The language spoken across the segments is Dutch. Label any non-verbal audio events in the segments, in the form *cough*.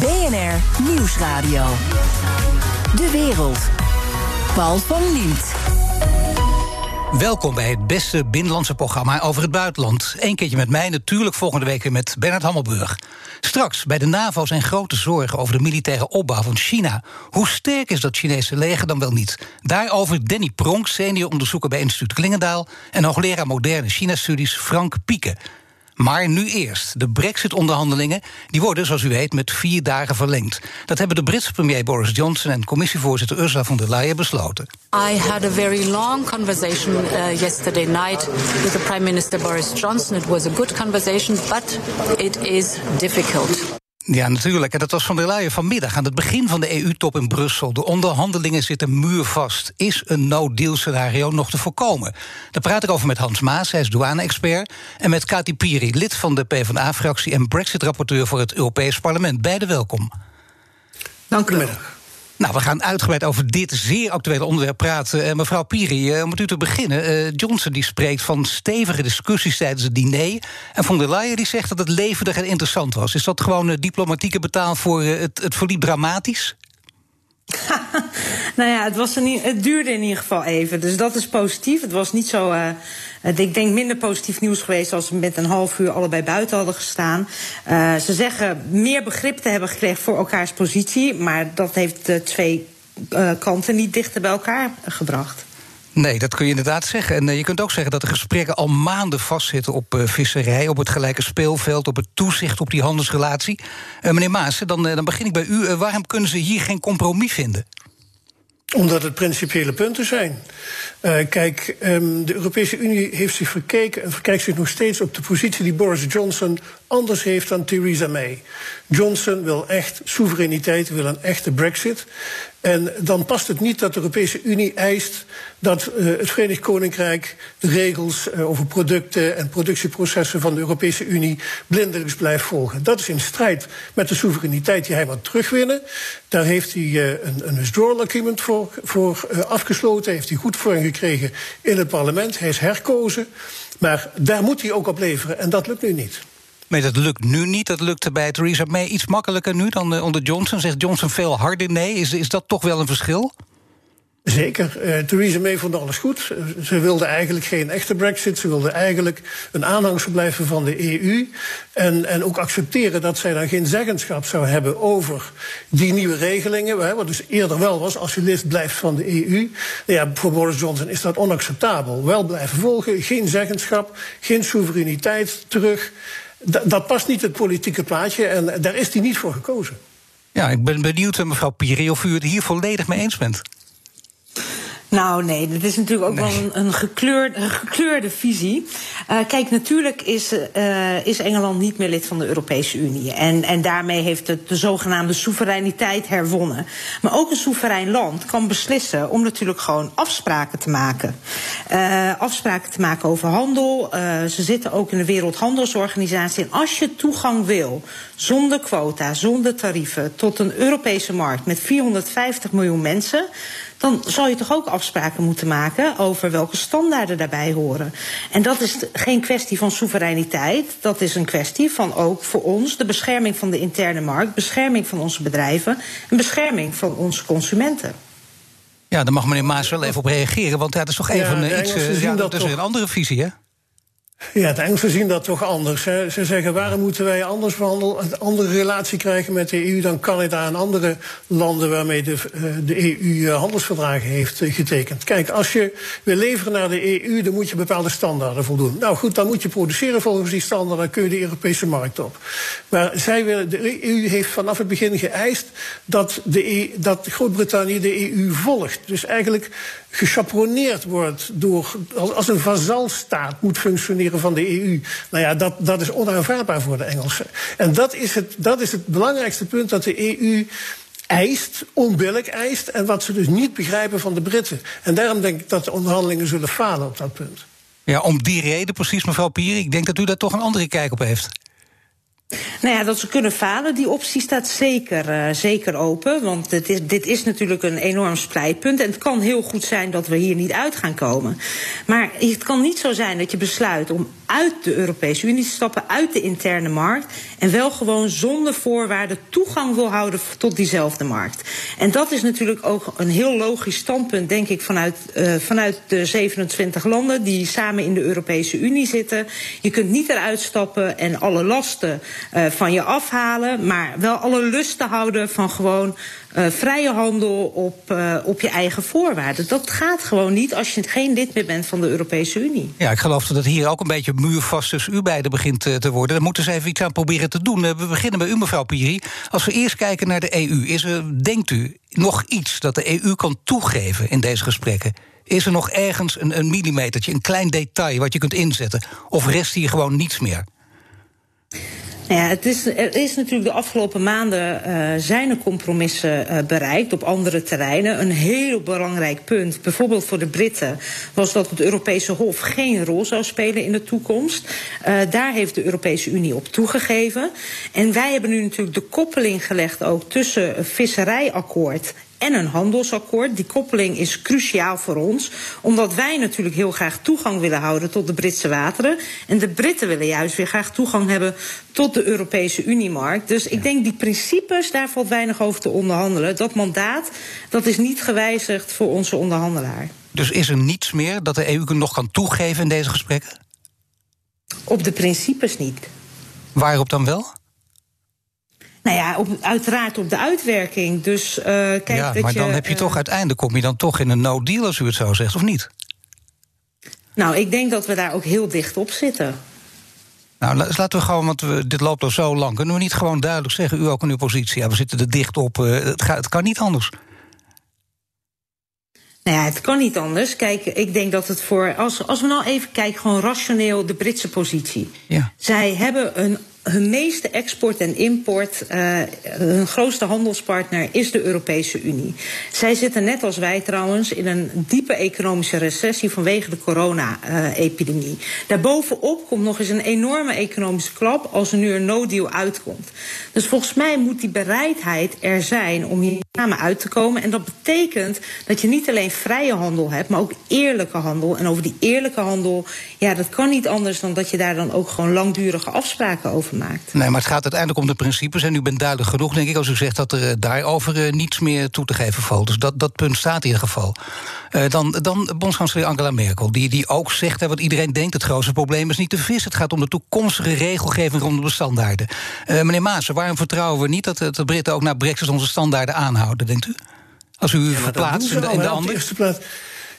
BNR Nieuwsradio. De wereld. Paul van Liemt. Welkom bij het beste binnenlandse programma over het buitenland. Eén keertje met mij, natuurlijk volgende week met Bernard Hammelburg. Straks, bij de NAVO zijn grote zorgen over de militaire opbouw van China. Hoe sterk is dat Chinese leger dan wel niet? Daarover Danny Pronk, senior onderzoeker bij instituut Klingendaal... en hoogleraar moderne China-studies Frank Pieke. Maar nu eerst. De Brexit-onderhandelingen worden, zoals u weet, met vier dagen verlengd. Dat hebben de Britse premier Boris Johnson en commissievoorzitter Ursula von der Leyen besloten. I had a very long conversation uh, yesterday night with the Prime Minister Boris Johnson. It was a good conversation, but it is difficult. Ja, natuurlijk. En dat was van der Leyen vanmiddag aan het begin van de EU-top in Brussel. De onderhandelingen zitten muurvast. Is een no-deal scenario nog te voorkomen? Daar praat ik over met Hans Maas, hij is douane-expert. En met Kati Piri, lid van de PvdA-fractie en Brexit-rapporteur voor het Europees Parlement. Beide welkom. Dank u wel. Nou, we gaan uitgebreid over dit zeer actuele onderwerp praten. Uh, mevrouw Piri, uh, om met u te beginnen. Uh, Johnson die spreekt van stevige discussies tijdens het diner. En von der Leyen die zegt dat het leven er interessant was. Is dat gewoon diplomatieke betaal voor het, het verliep dramatisch? *laughs* nou ja, het, was niet, het duurde in ieder geval even. Dus dat is positief. Het was niet zo. Uh, ik denk minder positief nieuws geweest als we met een half uur allebei buiten hadden gestaan. Uh, ze zeggen meer begrip te hebben gekregen voor elkaars positie. Maar dat heeft de twee uh, kanten niet dichter bij elkaar gebracht. Nee, dat kun je inderdaad zeggen. En uh, je kunt ook zeggen dat de gesprekken al maanden vastzitten op uh, visserij, op het gelijke speelveld, op het toezicht op die handelsrelatie. Uh, meneer Maas, dan, dan begin ik bij u. waarom kunnen ze hier geen compromis vinden? Omdat het principiële punten zijn. Kijk, um, de Europese Unie heeft zich verkeken en verkijkt zich nog steeds op de positie die Boris Johnson anders heeft dan Theresa May. Johnson wil echt soevereiniteit, wil een echte brexit. En dan past het niet dat de Europese Unie eist dat uh, het Verenigd Koninkrijk de regels uh, over producten en productieprocessen van de Europese Unie blindelings blijft volgen. Dat is in strijd met de soevereiniteit die hij wil terugwinnen. Daar heeft hij uh, een, een withdrawal agreement voor, voor afgesloten, heeft hij goed voor gekregen in het parlement. Hij is herkozen. Maar daar moet hij ook op leveren en dat lukt nu niet. Maar dat lukt nu niet. Dat lukte bij Theresa May iets makkelijker nu dan uh, onder Johnson. Zegt Johnson veel harder nee. Is, is dat toch wel een verschil? Zeker. Uh, Theresa May vond alles goed. Ze wilde eigenlijk geen echte brexit. Ze wilde eigenlijk een aanhangsel blijven van de EU. En, en ook accepteren dat zij dan geen zeggenschap zou hebben over die nieuwe regelingen. Wat dus eerder wel was, als je lid blijft van de EU. Ja, voor Boris Johnson is dat onacceptabel. Wel blijven volgen, geen zeggenschap, geen soevereiniteit terug dat past niet het politieke plaatje en daar is hij niet voor gekozen. Ja, ik ben benieuwd, mevrouw Piri, of u het hier volledig mee eens bent. Nou, nee, dat is natuurlijk ook nee. wel een, een, gekleurde, een gekleurde visie. Uh, kijk, natuurlijk is, uh, is Engeland niet meer lid van de Europese Unie. En, en daarmee heeft het de zogenaamde soevereiniteit herwonnen. Maar ook een soeverein land kan beslissen om natuurlijk gewoon afspraken te maken. Uh, afspraken te maken over handel. ze zitten ook in de Wereldhandelsorganisatie. En als je toegang wil, zonder quota, zonder tarieven, tot een Europese markt met 450 miljoen mensen dan zal je toch ook afspraken moeten maken over welke standaarden daarbij horen. En dat is geen kwestie van soevereiniteit. Dat is een kwestie van ook voor ons de bescherming van de interne markt, bescherming van onze bedrijven en bescherming van onze consumenten. Ja, daar mag meneer Maas wel even op reageren, want dat is toch even ja, iets. Ja, dat is toch... een andere visie, hè? Ja, de Engelsen zien dat toch anders. Hè. Ze zeggen, waarom moeten wij anders behandelen, een andere relatie krijgen met de EU dan Canada en andere landen waarmee de, eh, de EU eh, handelsverdragen heeft eh, getekend. Kijk, als je wil leveren naar de EU, dan moet je bepaalde standaarden voldoen. Nou goed, dan moet je produceren volgens die standaarden, dan kun je de Europese markt op. Maar zij willen, de EU heeft vanaf het begin geëist dat, de EU, dat Groot-Brittannië de EU volgt. Dus eigenlijk gechaperoneerd wordt door, als een vazalstaat moet functioneren van de EU. Nou ja, dat, dat is onaanvaardbaar voor de Engelsen. En dat is, het, dat is het belangrijkste punt dat de EU eist, onbillijk eist, en wat ze dus niet begrijpen van de Britten. En daarom denk ik dat de onderhandelingen zullen falen op dat punt. Ja, om die reden precies, mevrouw Pier. Ik denk dat u daar toch een andere kijk op heeft. Nou ja, dat ze kunnen falen, die optie staat zeker, uh, zeker open. Want dit is, dit is natuurlijk een enorm splijtpunt. En het kan heel goed zijn dat we hier niet uit gaan komen. Maar het kan niet zo zijn dat je besluit om uit de Europese Unie te stappen, uit de interne markt. En wel gewoon zonder voorwaarden toegang wil houden tot diezelfde markt. En dat is natuurlijk ook een heel logisch standpunt, denk ik, vanuit, uh, vanuit de 27 landen die samen in de Europese Unie zitten. Je kunt niet eruit stappen en alle lasten van je afhalen, maar wel alle lusten houden van gewoon uh, vrije handel op, uh, op je eigen voorwaarden. Dat gaat gewoon niet als je geen lid meer bent van de Europese Unie. Ja, ik geloof dat het hier ook een beetje muurvast tussen u beiden begint te worden. Daar moeten ze even iets aan proberen te doen. we beginnen bij u, mevrouw Piri. Als we eerst kijken naar de EU, is er, denkt u, nog iets dat de EU kan toegeven in deze gesprekken? Is er nog ergens een, een millimetertje, een klein detail wat je kunt inzetten? Of rest hier gewoon niets meer? Ja, het is, is natuurlijk de afgelopen maanden uh, zijn er compromissen uh, bereikt op andere terreinen. Een heel belangrijk punt, bijvoorbeeld voor de Britten, was dat het Europese Hof geen rol zou spelen in de toekomst. Uh, daar heeft de Europese Unie op toegegeven. En wij hebben nu natuurlijk de koppeling gelegd ook tussen een visserijakkoord en een handelsakkoord. Die koppeling is cruciaal voor ons, omdat wij natuurlijk heel graag toegang willen houden tot de Britse wateren. En de Britten willen juist weer graag toegang hebben tot de Europese Uniemarkt. Dus ik denk die principes, daar valt weinig over te onderhandelen. Dat mandaat, dat is niet gewijzigd voor onze onderhandelaar. Dus is er niets meer dat de EU nog kan toegeven in deze gesprekken? Op de principes niet. Waarop dan wel? Nou ja, op, uiteraard op de uitwerking. Dus, uh, kijk, ja, dat maar dan heb je uh, toch uiteindelijk kom je dan toch in een no-deal, als u het zo zegt, of niet? Nou, ik denk dat we daar ook heel dicht op zitten. Nou, laten we gewoon, want we, dit loopt al zo lang. Kunnen we niet gewoon duidelijk zeggen, u ook in uw positie, ja, we zitten er dicht op. Uh, het, gaat, het kan niet anders. Nou ja, het kan niet anders. Kijk, ik denk dat het voor. Als, als we nou even kijken, gewoon rationeel de Britse positie. Ja. Zij hebben een hun meeste export en import, uh, hun grootste handelspartner is de Europese Unie. Zij zitten net als wij trouwens in een diepe economische recessie vanwege de corona-epidemie. Daarbovenop komt nog eens een enorme economische klap als er nu een no-deal uitkomt. Dus volgens mij moet die bereidheid er zijn om hier samen uit te komen. En dat betekent dat je niet alleen vrije handel hebt, maar ook eerlijke handel. En over die eerlijke handel, ja, dat kan niet anders dan dat je daar dan ook gewoon langdurige afspraken over maakt. Nee, maar het gaat uiteindelijk om de principes. En u bent duidelijk genoeg, denk ik, als u zegt dat er uh, daarover uh, niets meer toe te geven valt. Dus dat, dat punt staat in ieder geval. Uh, dan, dan bondskanselier Angela Merkel, die, die ook zegt, hè, wat iedereen denkt, het grootste probleem is niet de vis. Het gaat om de toekomstige regelgeving rondom de standaarden. meneer Maassen, waarom vertrouwen we niet dat de Britten ook naar Brexit onze standaarden aanhouden, denkt u? Als u u Ja, verplaatst doen in ze de, in de andere. eerste plaats.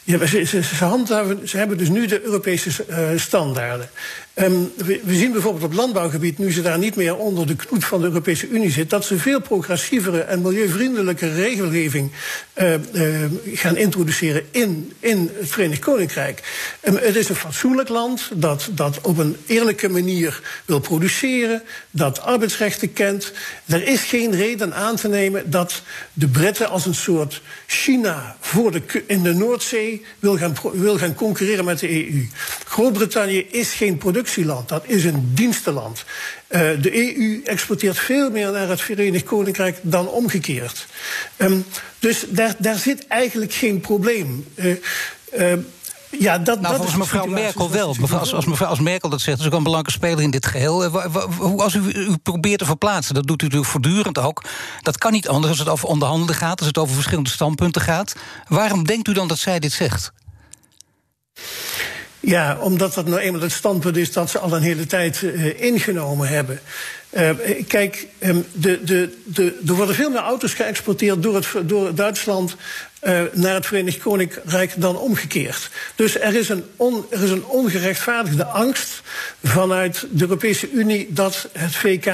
Ja, ze, ze, ze, handhaven, ze hebben dus nu de Europese uh, standaarden. Um, we, zien bijvoorbeeld op landbouwgebied, nu ze daar niet meer onder de knoet van de Europese Unie zit, dat ze veel progressievere en milieuvriendelijke regelgeving uh, uh, gaan introduceren in, in het Verenigd Koninkrijk. Het is een fatsoenlijk land dat, dat op een eerlijke manier wil produceren, dat arbeidsrechten kent. Er is geen reden aan te nemen dat de Britten als een soort China voor de, in de Noordzee wil gaan, wil gaan concurreren met de EU. Groot-Brittannië is geen productieland, dat is een dienstenland. Uh, de EU exporteert veel meer naar het Verenigd Koninkrijk dan omgekeerd. Um, dus daar, daar zit eigenlijk geen probleem. Uh, uh, ja, dat, Nou, dat volgens is de mevrouw Merkel wel. Mevrouw, als, als, mevrouw, als Merkel dat zegt, is ook een belangrijke speler in dit geheel. Eh, als u, u probeert te verplaatsen, dat doet u natuurlijk voortdurend ook. Dat kan niet anders als het over onderhandelen gaat, als het over verschillende standpunten gaat. Waarom denkt u dan dat zij dit zegt? Ja, omdat dat nou eenmaal het standpunt is dat ze al een hele tijd uh, ingenomen hebben. Uh, kijk, um, de, de, de, er worden veel meer auto's geëxporteerd door, het, door Duitsland uh, naar het Verenigd Koninkrijk dan omgekeerd. Dus er is, een er is een ongerechtvaardigde angst vanuit de Europese Unie dat het VK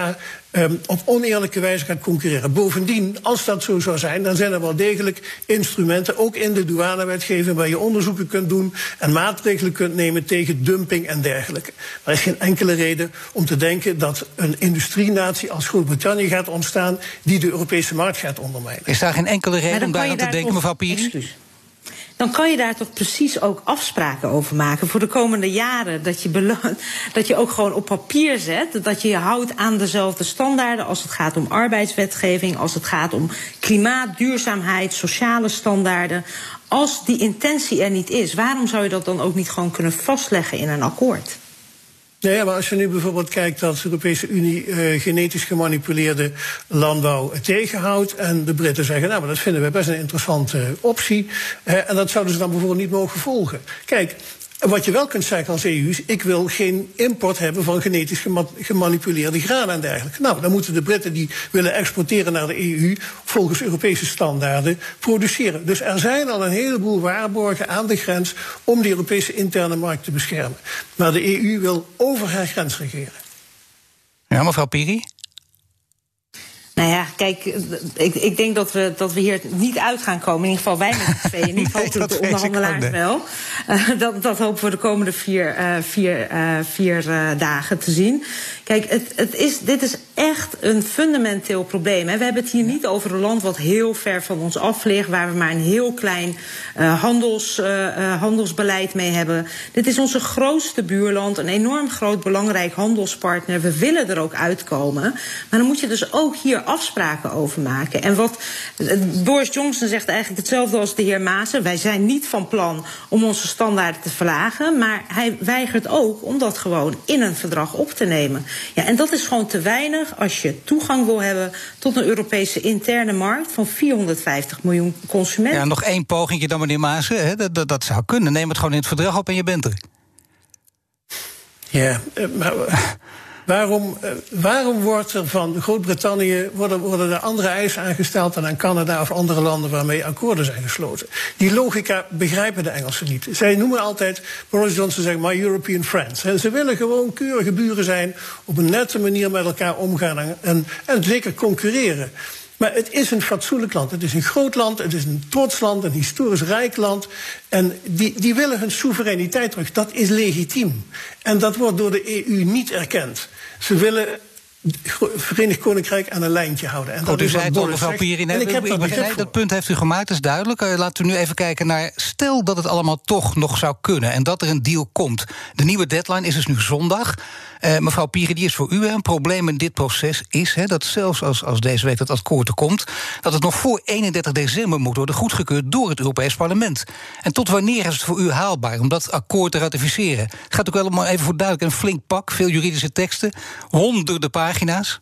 um, op oneerlijke wijze gaat concurreren. Bovendien, als dat zo zou zijn, dan zijn er wel degelijk instrumenten, ook in de douanewetgeving, waar je onderzoeken kunt doen en maatregelen kunt nemen tegen dumping en dergelijke. Er is geen enkele reden om te denken dat een industrienatie als Groot-Brittannië gaat ontstaan die de Europese markt gaat ondermijnen. Is daar geen enkele Maar reden om daar aan te denken, mevrouw Piri? Dan kan je daar toch precies ook afspraken over maken voor de komende jaren. Dat je, *laughs* dat je ook gewoon op papier zet dat je je houdt aan dezelfde standaarden als het gaat om arbeidswetgeving, als het gaat om klimaat, duurzaamheid, sociale standaarden. Als die intentie er niet is, waarom zou je dat dan ook niet gewoon kunnen vastleggen in een akkoord? Nee, maar als je nu bijvoorbeeld kijkt dat de Europese Unie uh, genetisch gemanipuleerde landbouw tegenhoudt. En de Britten zeggen, nou, maar dat vinden we best een interessante optie. Uh, en dat zouden ze dan bijvoorbeeld niet mogen volgen. Kijk, wat je wel kunt zeggen als EU is: ik wil geen import hebben van genetisch gemanipuleerde graan en dergelijke. Nou, dan moeten de Britten die willen exporteren naar de EU volgens Europese standaarden produceren. Dus er zijn al een heleboel waarborgen aan de grens om die Europese interne markt te beschermen. Maar de EU wil over haar grens regeren. Ja, mevrouw Piri? Nou ja, kijk, ik, ik denk dat we, dat we hier niet uit gaan komen. In ieder geval wij met *laughs* de tweeën. Niet nee, hopelijk de onderhandelaars wel. Uh, dat, dat hopen we de komende vier, uh, vier, uh, vier dagen te zien. Kijk, het, het is, dit is echt een fundamenteel probleem. Hè. We hebben het hier niet over een land wat heel ver van ons af ligt... waar we maar een heel klein handels, handelsbeleid mee hebben. Dit is onze grootste buurland, een enorm groot belangrijk handelspartner. We willen er ook uitkomen. Maar dan moet je dus ook hier afspraken over maken. En wat Boris Johnson zegt eigenlijk hetzelfde als de heer Maassen. Wij zijn niet van plan om onze standaarden te verlagen. Maar hij weigert ook om dat gewoon in een verdrag op te nemen. Ja, en dat is gewoon te weinig als je toegang wil hebben tot een Europese interne markt van 450 miljoen consumenten. Ja, nog één pogingje dan, meneer Maassen. Hè? Dat, dat, dat zou kunnen. Neem het gewoon in het verdrag op en je bent er. Ja, *laughs* eh, maar Waarom, uh, waarom wordt er van Groot-Brittannië worden, worden er andere eisen aangesteld dan aan Canada of andere landen waarmee akkoorden zijn gesloten? Die logica begrijpen de Engelsen niet. Zij noemen altijd, Boris Johnson zegt, my European friends. En ze willen gewoon keurige buren zijn, op een nette manier met elkaar omgaan en, en zeker concurreren. Maar het is een fatsoenlijk land. Het is een groot land, het is een trots land, een historisch rijk land. En die, die willen hun soevereiniteit terug. Dat is legitiem. En dat wordt door de EU niet erkend. Ze willen Verenigd Koninkrijk aan een lijntje houden. En Goed, u zei het al, mevrouw Pierin. Ik heb dat, begrijp, dat punt heeft u gemaakt, dat is duidelijk. Uh, laten we nu even kijken naar... stel dat het allemaal toch nog zou kunnen en dat er een deal komt. De nieuwe deadline is dus nu zondag. Uh, mevrouw Pieren, die is voor u een probleem in dit proces is... dat zelfs als, als deze week dat akkoord er komt... dat het nog voor 31 december moet worden goedgekeurd door het Europees Parlement. En tot wanneer is het voor u haalbaar om dat akkoord te ratificeren? Gaat ook wel even voor duidelijk een flink pak, veel juridische teksten, honderden pagina's.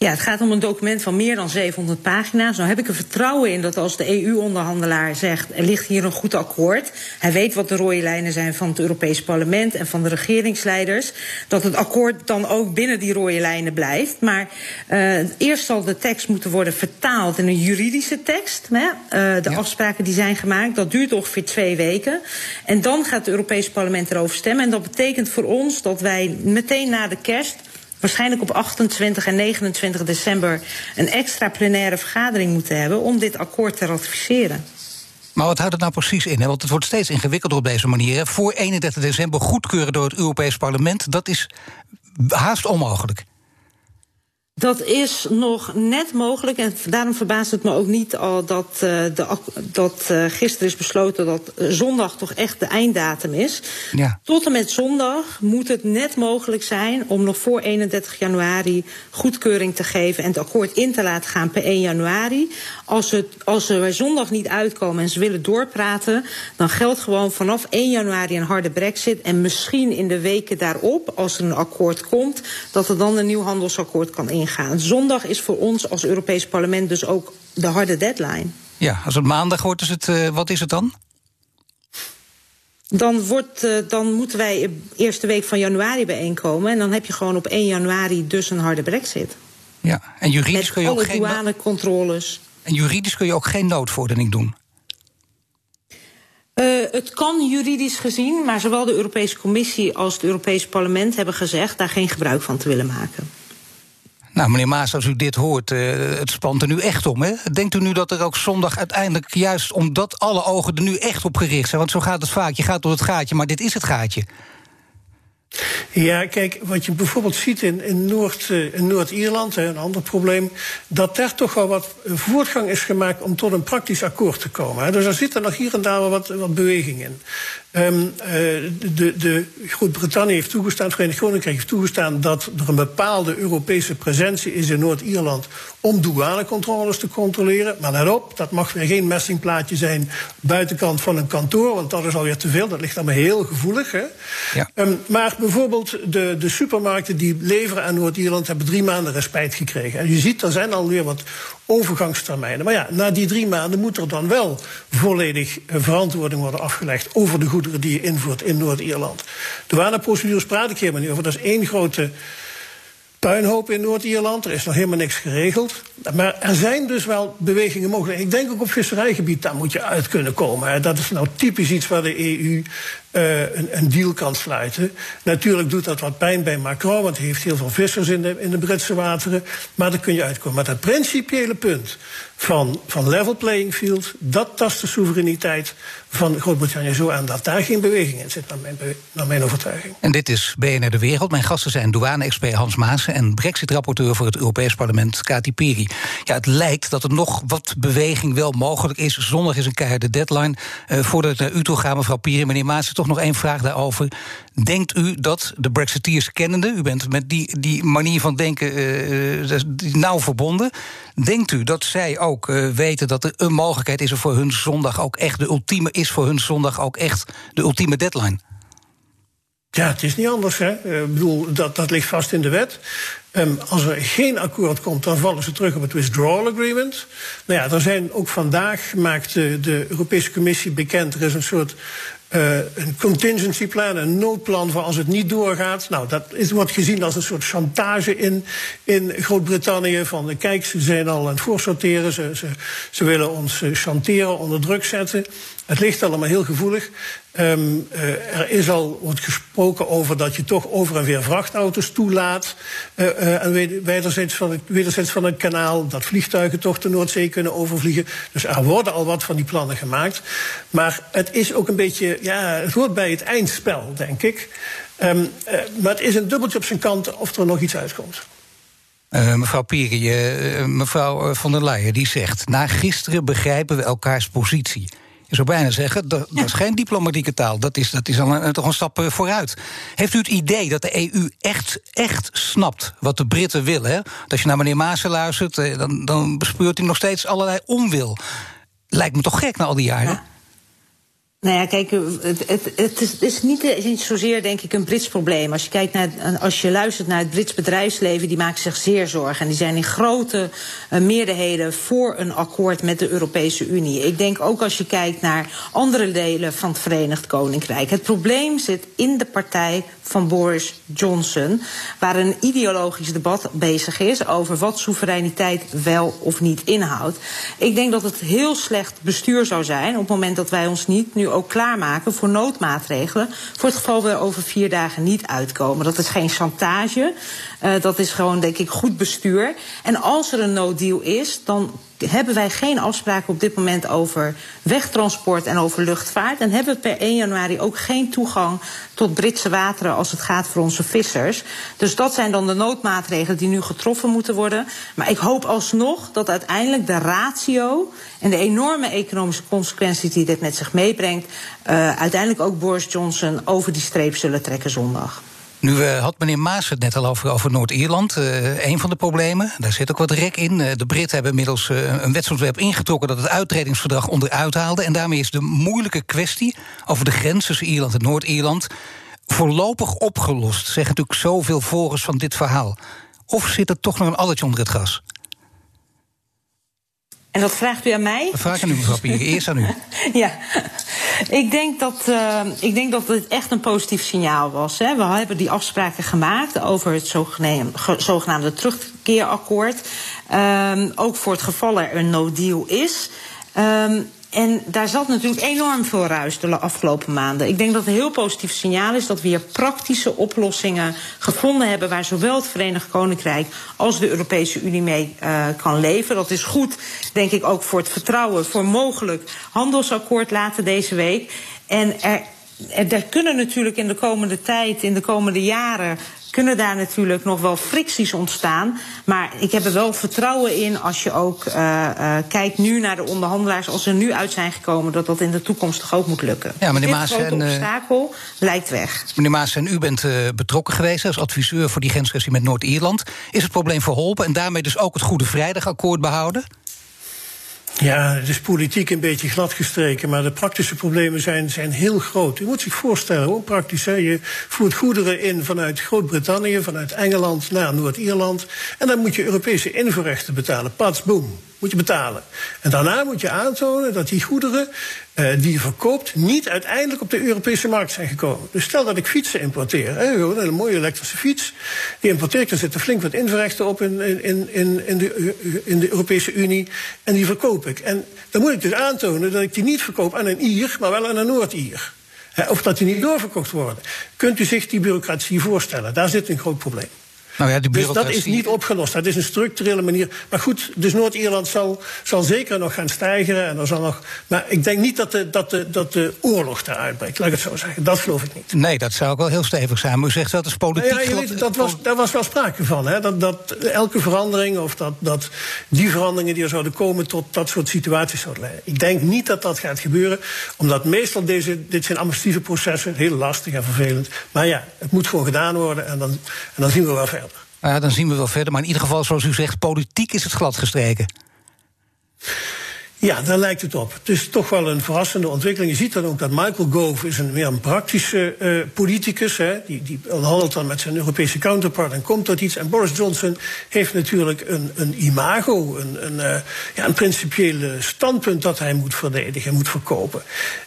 Ja, het gaat om een document van meer dan 700 pagina's. Nou heb ik er vertrouwen in dat als de EU-onderhandelaar zegt... er ligt hier een goed akkoord... hij weet wat de rode lijnen zijn van het Europees Parlement... en van de regeringsleiders... dat het akkoord dan ook binnen die rode lijnen blijft. Maar uh, eerst zal de tekst moeten worden vertaald in een juridische tekst. Hè? Uh, de ja. afspraken die zijn gemaakt, dat duurt ongeveer twee weken. En dan gaat het Europees Parlement erover stemmen. En dat betekent voor ons dat wij meteen na de kerst waarschijnlijk op 28 en 29 december een extra plenaire vergadering moeten hebben om dit akkoord te ratificeren. Maar wat houdt het nou precies in? Want het wordt steeds ingewikkelder op deze manier. Voor 31 december goedkeuren door het Europees Parlement, dat is haast onmogelijk. Dat is nog net mogelijk. En daarom verbaast het me ook niet al dat, uh, de, dat uh, gisteren is besloten dat zondag toch echt de einddatum is. Ja. Tot en met zondag moet het net mogelijk zijn om nog voor 31 januari goedkeuring te geven en het akkoord in te laten gaan per 1 januari. Als, het, als ze bij zondag niet uitkomen en ze willen doorpraten, dan geldt gewoon vanaf 1 januari een harde brexit. En misschien in de weken daarop, als er een akkoord komt, dat er dan een nieuw handelsakkoord kan ingaan Zondag is voor ons als Europees Parlement dus ook de harde deadline. Ja, als het maandag wordt, is het, uh, wat is het dan? Dan, wordt, uh, dan moeten wij de eerste week van januari bijeenkomen. En dan heb je gewoon op 1 januari dus een harde brexit. Ja, en juridisch Met kun je ook geen. douanecontroles. En juridisch kun je ook geen noodvordering doen. Uh, het kan juridisch gezien, maar zowel de Europese Commissie als het Europese Parlement hebben gezegd daar geen gebruik van te willen maken. Nou, meneer Maas, als u dit hoort, uh, het spant er nu echt om. Hè? Denkt u nu dat er ook zondag uiteindelijk, juist omdat alle ogen er nu echt op gericht zijn... want zo gaat het vaak, je gaat door het gaatje, maar dit is het gaatje. Ja, kijk, wat je bijvoorbeeld ziet in, in, Noord, uh, in Noord-Ierland, een ander probleem, dat daar toch wel wat voortgang is gemaakt om tot een praktisch akkoord te komen. Dus er zit er nog hier en daar wel wat, wat beweging in. Um, uh, de, de Groot-Brittannië heeft toegestaan, het Verenigd Koninkrijk heeft toegestaan dat er een bepaalde Europese presentie is in Noord-Ierland om douanecontroles te controleren. Maar let op, dat mag weer geen messingplaatje zijn buitenkant van een kantoor, want dat is alweer te veel. Dat ligt allemaal heel gevoelig. Hè? Ja. Um, maar bijvoorbeeld de, de supermarkten die leveren aan Noord-Ierland hebben drie maanden respijt gekregen. En je ziet, er zijn alweer wat overgangstermijnen. Maar ja, na die drie maanden moet er dan wel volledig verantwoording worden afgelegd over de die je invoert in Noord-Ierland. Douaneprocedures praat ik helemaal niet over. Dat is één grote puinhoop in Noord-Ierland. Er is nog helemaal niks geregeld. Maar er zijn dus wel bewegingen mogelijk. Ik denk ook op visserijgebied, daar moet je uit kunnen komen. Dat is nou typisch iets waar de EU uh, een, een, deal kan sluiten. Natuurlijk doet dat wat pijn bij Macron, want hij heeft heel veel vissers in de, in de Britse wateren. Maar daar kun je uitkomen. Maar dat principiële punt van, van level playing field, dat tast de soevereiniteit van Groot-Brittannië zo aan dat daar geen beweging in zit, naar mijn, naar mijn overtuiging. En dit is BNR De Wereld. Mijn gasten zijn douane-expert Hans Maassen en Brexit-rapporteur voor het Europees Parlement, Kati Piri. Ja, het lijkt dat er nog wat beweging wel mogelijk is. Zondag is een keiharde deadline. Uh, voordat ik naar u toe ga, mevrouw Piri, meneer Maassen, toch nog één vraag daarover. Denkt u dat de Brexiteers kennende, u bent met die, die manier van denken uh, nauw verbonden, denkt u dat zij ook uh, weten dat er een mogelijkheid is voor hun zondag ook echt de ultieme is voor hun zondag ook echt de ultieme deadline? Ja, het is niet anders. Hè. Ik bedoel, dat, dat ligt vast in de wet. Um, als er geen akkoord komt, dan vallen ze terug op het withdrawal agreement. Nou ja, er zijn ook vandaag gemaakt de, de Europese Commissie bekend. Er is een soort uh, een contingency plan, een noodplan voor als het niet doorgaat. Nou, dat is, wordt gezien als een soort chantage in, in Groot-Brittannië. Van kijk, ze zijn al aan het voorsorteren, ze, ze, ze willen ons uh, chanteren, onder druk zetten. Het ligt allemaal heel gevoelig. Um, uh, er is al wordt gesproken over dat je toch over en weer vrachtauto's toelaat. Uh, uh, en wederzijds van, het, van kanaal. Dat vliegtuigen toch de Noordzee kunnen overvliegen. Dus er worden al wat van die plannen gemaakt. Maar het is ook een beetje. Ja, het hoort bij het eindspel, denk ik. Um, maar het is een dubbeltje op zijn kant of er nog iets uitkomt. Mevrouw Piri, uh, mevrouw van der Leyen die zegt... na gisteren begrijpen we elkaars positie. Je zou bijna zeggen, dat, dat is geen diplomatieke taal. Dat is, dat is al een, toch een stap eh, vooruit. Heeft u het idee dat de EU echt, echt snapt wat de Britten willen? Hè? Als je naar meneer Maassen luistert, eh, dan, dan bespeurt hij nog steeds allerlei onwil. Lijkt me toch gek na al die jaren? Ja. Nou ja, kijk, het, het, het, is, is, niet, zozeer, denk ik, een Brits probleem. Als je, kijkt naar, als je luistert naar het Brits bedrijfsleven, die maken zich zeer zorgen. En die zijn in grote meerderheden voor een akkoord met de Europese Unie. Ik denk ook als je kijkt naar andere delen van het Verenigd Koninkrijk. Het probleem zit in de partij van Boris Johnson, waar een ideologisch debat bezig is over wat soevereiniteit wel of niet inhoudt. Ik denk dat het heel slecht bestuur zou zijn op het moment dat wij ons niet nu ook klaarmaken voor noodmaatregelen. Voor het geval we over vier dagen niet uitkomen. Dat is geen chantage. Uh, dat is gewoon, denk ik, goed bestuur. En als er een no deal is, dan hebben wij geen afspraken op dit moment over wegtransport en over luchtvaart. En hebben we per 1 januari ook geen toegang tot Britse wateren als het gaat voor onze vissers. Dus dat zijn dan de noodmaatregelen die nu getroffen moeten worden. Maar ik hoop alsnog dat uiteindelijk de ratio en de enorme economische consequenties die dit met zich meebrengt, uh, uiteindelijk ook Boris Johnson over die streep zullen trekken zondag. Nu uh, had meneer Maas het net al over, Noord-Ierland. Uh, een van de problemen. Daar zit ook wat rek in. Uh, de Britten hebben inmiddels een wetsontwerp ingetrokken dat het uittredingsverdrag onderuit haalde. En daarmee is de moeilijke kwestie over de grens tussen Ierland en Noord-Ierland voorlopig opgelost. Zeggen natuurlijk zoveel volgers van dit verhaal. Of zit er toch nog een alletje onder het gras? En dat vraagt u aan mij? Dat vraag aan u, mevrouw Pier. Eerst aan u. *laughs* ja, ik denk, dat, uh, ik denk dat het echt een positief signaal was. Hè. We hebben die afspraken gemaakt over het zogenaamde terugkeerakkoord. Um, ook voor het geval er een no-deal is. Um, en daar zat natuurlijk enorm veel ruis de afgelopen maanden. Ik denk dat het een heel positief signaal is dat we hier praktische oplossingen gevonden hebben waar zowel het Verenigd Koninkrijk als de Europese Unie mee uh, kan leven. Dat is goed, denk ik, ook voor het vertrouwen voor mogelijk handelsakkoord later deze week. En er er kunnen natuurlijk in de komende tijd, in de komende jaren kunnen daar natuurlijk nog wel fricties ontstaan. Maar ik heb er wel vertrouwen in als je ook uh, uh, kijkt nu naar de onderhandelaars, als ze nu uit zijn gekomen, dat dat in de toekomst toch ook moet lukken. Ja, meneer Dit Maas grote en, uh, obstakel lijkt weg. Meneer Maas, en u bent betrokken geweest als adviseur voor die grenskwestie met Noord-Ierland. Is het probleem verholpen en daarmee dus ook het Goede Vrijdagakkoord behouden? Ja, het is politiek een beetje gladgestreken, maar de praktische problemen zijn, zijn heel groot. U moet zich voorstellen, hoe praktisch. Je voert goederen in vanuit Groot-Brittannië, vanuit Engeland naar Noord-Ierland. En dan moet je Europese invoerrechten betalen. Pats, boom moet je betalen. En daarna moet je aantonen dat die goederen uh, die je verkoopt niet uiteindelijk op de Europese markt zijn gekomen. Dus stel dat ik fietsen importeer, hè, gewoon een mooie elektrische fiets, die importeer ik, er zitten flink wat inverrechten op in, in, in, in, de, in de Europese Unie en die verkoop ik. En dan moet ik dus aantonen dat ik die niet verkoop aan een Ier, maar wel aan een Noord-Ier. Of dat die niet doorverkocht worden. Kunt u zich die bureaucratie voorstellen? Daar zit een groot probleem. Nou ja, die dus dat is niet opgelost. Dat is een structurele manier. Maar goed, dus Noord-Ierland zal, zal zeker nog gaan stijgen. En er zal nog, maar ik denk niet dat de, dat, de, dat de oorlog daar uitbreekt. Laat ik het zo zeggen. Dat geloof ik niet. Nee, dat zou ook wel heel stevig zijn. Maar u zegt dat is politiek. Nou ja, weet, dat was, daar was wel sprake van. Hè? Dat, dat elke verandering of dat, dat die veranderingen die er zouden komen tot dat soort situaties zouden leiden. Ik denk niet dat dat gaat gebeuren. Omdat meestal deze, dit zijn administratieve processen. Heel lastig en vervelend. Maar ja, het moet gewoon gedaan worden. En dan, en dan zien we wel verder. Nou ja, dan zien we wel verder. Maar in ieder geval, zoals u zegt, politiek is het glad gestreken. Ja, daar lijkt het op. Het is toch wel een verrassende ontwikkeling. Je ziet dan ook dat Michael Gove is een meer een praktische uh, politicus. Hè. Die, die onderhandelt dan met zijn Europese counterpart en komt tot iets. En Boris Johnson heeft natuurlijk een, een imago, een, een, uh, ja, een principiële standpunt dat hij moet verdedigen en moet verkopen.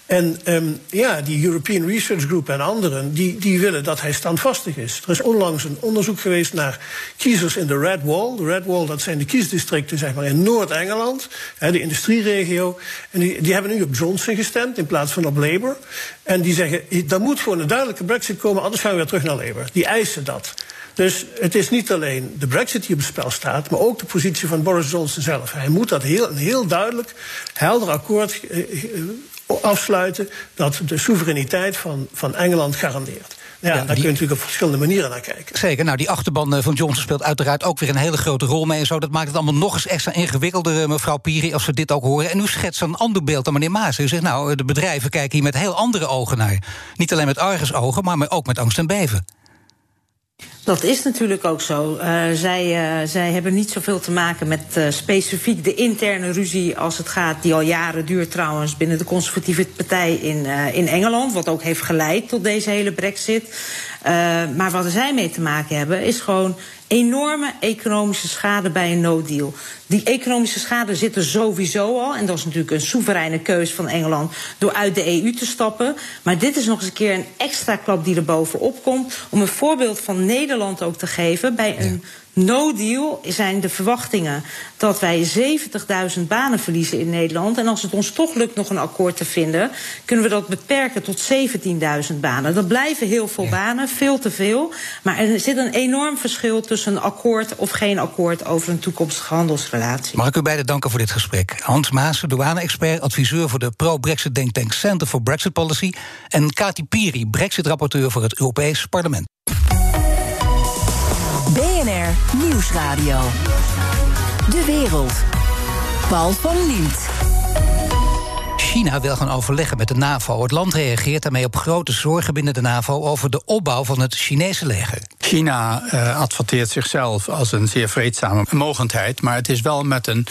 En um, ja, die European Research Group en anderen, die, die willen dat hij standvastig is. Er is onlangs een onderzoek geweest naar kiezers in de Red Wall. De Red Wall, dat zijn de kiesdistricten zeg maar, in Noord-Engeland, de industrieregio. En die, die hebben nu op Johnson gestemd in plaats van op Labour. En die zeggen, er moet gewoon een duidelijke brexit komen, anders gaan we weer terug naar Labour. Die eisen dat. Dus het is niet alleen de brexit die op het spel staat, maar ook de positie van Boris Johnson zelf. Hij moet dat heel, een heel duidelijk, helder akkoord afsluiten dat de soevereiniteit van, van Engeland garandeert. Ja, daar die... kun je natuurlijk op verschillende manieren naar kijken. Zeker, nou die achterban van Johnson speelt uiteraard ook weer een hele grote rol mee en zo. Dat maakt het allemaal nog eens extra ingewikkelder, mevrouw Piri, als we dit ook horen. En u schetst een ander beeld dan meneer Maas. U zegt, nou, de bedrijven kijken hier met heel andere ogen naar. Niet alleen met argusogen, maar ook met angst en beven. Dat is natuurlijk ook zo. Uh, zij, uh, zij hebben niet zoveel te maken met uh, specifiek de interne ruzie als het gaat, die al jaren duurt trouwens binnen de conservatieve partij in, in Engeland, wat ook heeft geleid tot deze hele brexit. maar wat zij mee te maken hebben, is gewoon enorme economische schade bij een no-deal. Die economische schade zit er sowieso al. En dat is natuurlijk een soevereine keus van Engeland door uit de EU te stappen. Maar dit is nog eens een keer een extra klap die er bovenop komt. Om een voorbeeld van Nederland ook te geven. Bij een no deal zijn de verwachtingen dat wij 70.000 banen verliezen in Nederland. En als het ons toch lukt nog een akkoord te vinden, kunnen we dat beperken tot 17.000 banen. Dat blijven heel veel banen, veel te veel. Maar er zit een enorm verschil tussen een akkoord of geen akkoord over een toekomstige handelsrelatie. Mag ik u beiden danken voor dit gesprek? Hans Maas, douane-expert, adviseur voor de pro-Brexit denktank Center for Brexit Policy. En Kati Piri, Brexit-rapporteur voor het Europees Parlement. BNR Nieuwsradio. De wereld. Paul van Liemt. China wil gaan overleggen met de NAVO. Het land reageert daarmee op grote zorgen binnen de NAVO over de opbouw van het Chinese leger. China uh, adverteert zichzelf als een zeer vreedzame mogendheid, maar het is wel met een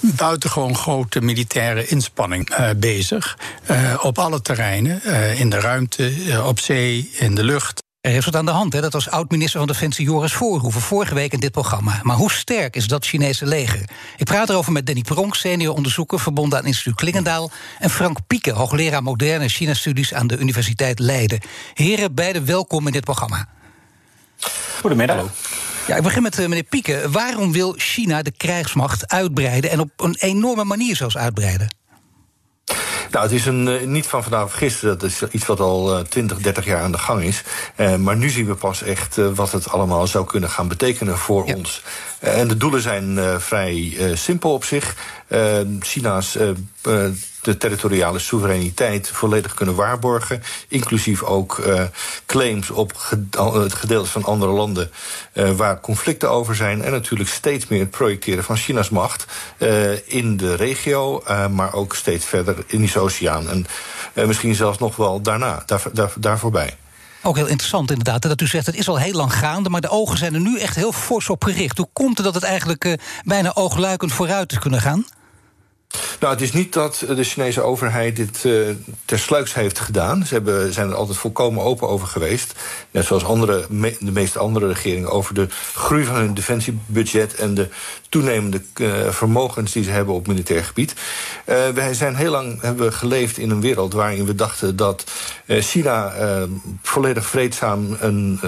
buitengewoon grote militaire inspanning uh, bezig. Uh, op alle terreinen, in de ruimte, op zee, in de lucht. Er is wat aan de hand, hè? dat was oud-minister van Defensie Joris Voorhoeven vorige week in dit programma. Maar hoe sterk is dat Chinese leger? Ik praat erover met Danny Pronk, senior onderzoeker verbonden aan instituut Klingendaal. En Frank Pieke, hoogleraar moderne China-studies aan de Universiteit Leiden. Heren, beide welkom in dit programma. Goedemiddag. Hallo. Ja, ik begin met uh, meneer Pieke. Waarom wil China de krijgsmacht uitbreiden en op een enorme manier zelfs uitbreiden? Nou, het is een, uh, niet van vandaag of gisteren. Dat is iets wat al uh, 20, 30 jaar aan de gang is. Uh, maar nu zien we pas echt wat het allemaal zou kunnen gaan betekenen voor ja. ons. en de doelen zijn vrij simpel op zich. China's de territoriale soevereiniteit volledig kunnen waarborgen. Inclusief ook uh, claims op gedeeltes van andere landen uh, waar conflicten over zijn. En natuurlijk steeds meer het projecteren van China's macht uh, in de regio, maar ook steeds verder in die oceaan. En misschien zelfs nog wel daarna, daar, daar, daar voorbij. Ook heel interessant inderdaad, dat u zegt het is al heel lang gaande... maar de ogen zijn er nu echt heel fors op gericht. Hoe komt het dat het eigenlijk bijna oogluikend vooruit is kunnen gaan? Nou, het is niet dat de Chinese overheid dit uh, tersluiks heeft gedaan. Ze hebben, zijn er altijd volkomen open over geweest. Net zoals andere, de meeste andere regeringen... over de groei van hun defensiebudget... en de toenemende uh, vermogens die ze hebben op militair gebied. Uh, wij zijn heel lang hebben geleefd in een wereld waarin we dachten... dat China volledig vreedzaam een,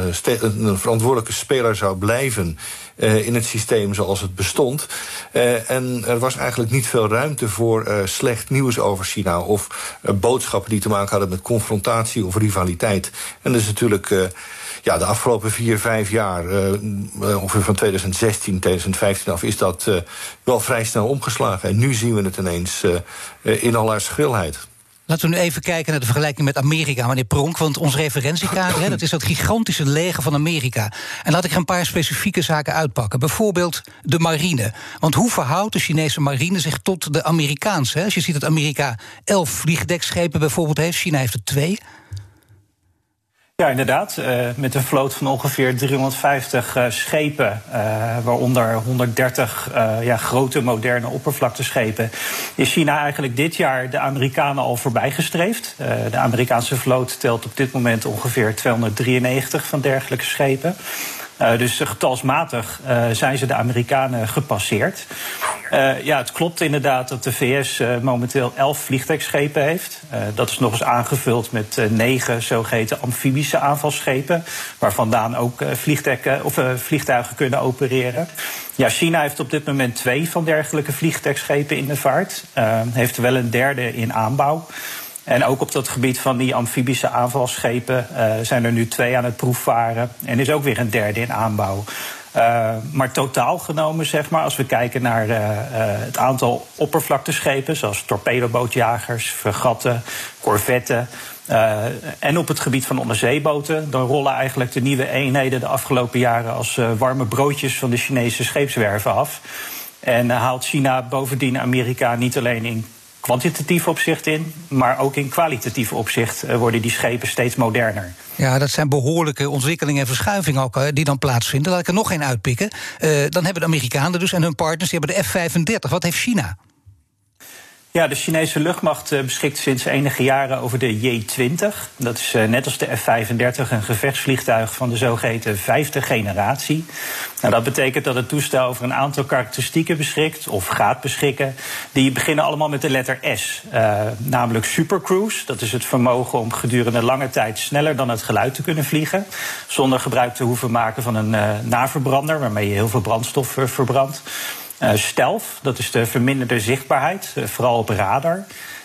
verantwoordelijke speler zou blijven in het systeem zoals het bestond. Uh, en er was eigenlijk niet veel ruimte voor uh, slecht nieuws over China... of boodschappen die te maken hadden met confrontatie of rivaliteit. En dat is natuurlijk ja, de afgelopen vier, vijf jaar, ongeveer van 2016, 2015 af, is dat wel vrij snel omgeslagen. En nu zien we het ineens in al haar schrilheid. Laten we nu even kijken naar de vergelijking met Amerika, meneer Pronk. Want ons referentiekader, dat is dat gigantische leger van Amerika. En laat ik er een paar specifieke zaken uitpakken. Bijvoorbeeld de marine. Want hoe verhoudt de Chinese marine zich tot de Amerikaanse? Als je ziet dat Amerika elf vliegdekschepen bijvoorbeeld heeft, China heeft er twee. Ja, inderdaad. Uh, met een vloot van ongeveer 350 uh, schepen, uh, waaronder 130 ja, grote moderne oppervlakteschepen, is China eigenlijk dit jaar de Amerikanen al voorbijgestreefd. de Amerikaanse vloot telt op dit moment ongeveer 293 van dergelijke schepen. Uh, dus getalsmatig uh, zijn ze de Amerikanen gepasseerd. Uh, ja, het klopt inderdaad dat de VS momenteel elf vliegtuigschepen heeft. dat is nog eens aangevuld met negen zogeheten amfibische aanvalsschepen. Waar vandaan ook vliegtuigen, of, vliegtuigen kunnen opereren. Ja, China heeft op dit moment twee van dergelijke vliegtuigschepen in de vaart. heeft wel een derde in aanbouw. En ook op dat gebied van die amfibische aanvalsschepen uh, zijn er nu twee aan het proefvaren. En is ook weer een derde in aanbouw. Uh, maar totaal genomen, zeg maar, als we kijken naar uh, het aantal oppervlakteschepen, zoals torpedobootjagers, fregatten, corvetten. en op het gebied van onderzeeboten, dan rollen eigenlijk de nieuwe eenheden de afgelopen jaren als warme broodjes van de Chinese scheepswerven af. En haalt China bovendien Amerika niet alleen in kwantitatief opzicht in, maar ook in kwalitatief opzicht eh, worden die schepen steeds moderner. Ja, dat zijn behoorlijke ontwikkelingen en verschuivingen ook, die dan plaatsvinden. Laat ik er nog één uitpikken. Uh, dan hebben de Amerikanen dus en hun partners, die hebben de F-35. Wat heeft China? Ja, de Chinese luchtmacht eh, beschikt sinds enige jaren over de J-20. Dat is eh, net als de F-35 een gevechtsvliegtuig van de zogeheten vijfde generatie. Nou, dat betekent dat het toestel over een aantal karakteristieken beschikt, of gaat beschikken, die beginnen allemaal met de letter S. Uh, namelijk supercruise, dat is het vermogen om gedurende lange tijd sneller dan het geluid te kunnen vliegen. Zonder gebruik te hoeven maken van een uh, naverbrander, waarmee je heel veel brandstof verbrandt. Uh, stealth, dat is de verminderde zichtbaarheid, uh, vooral op radar.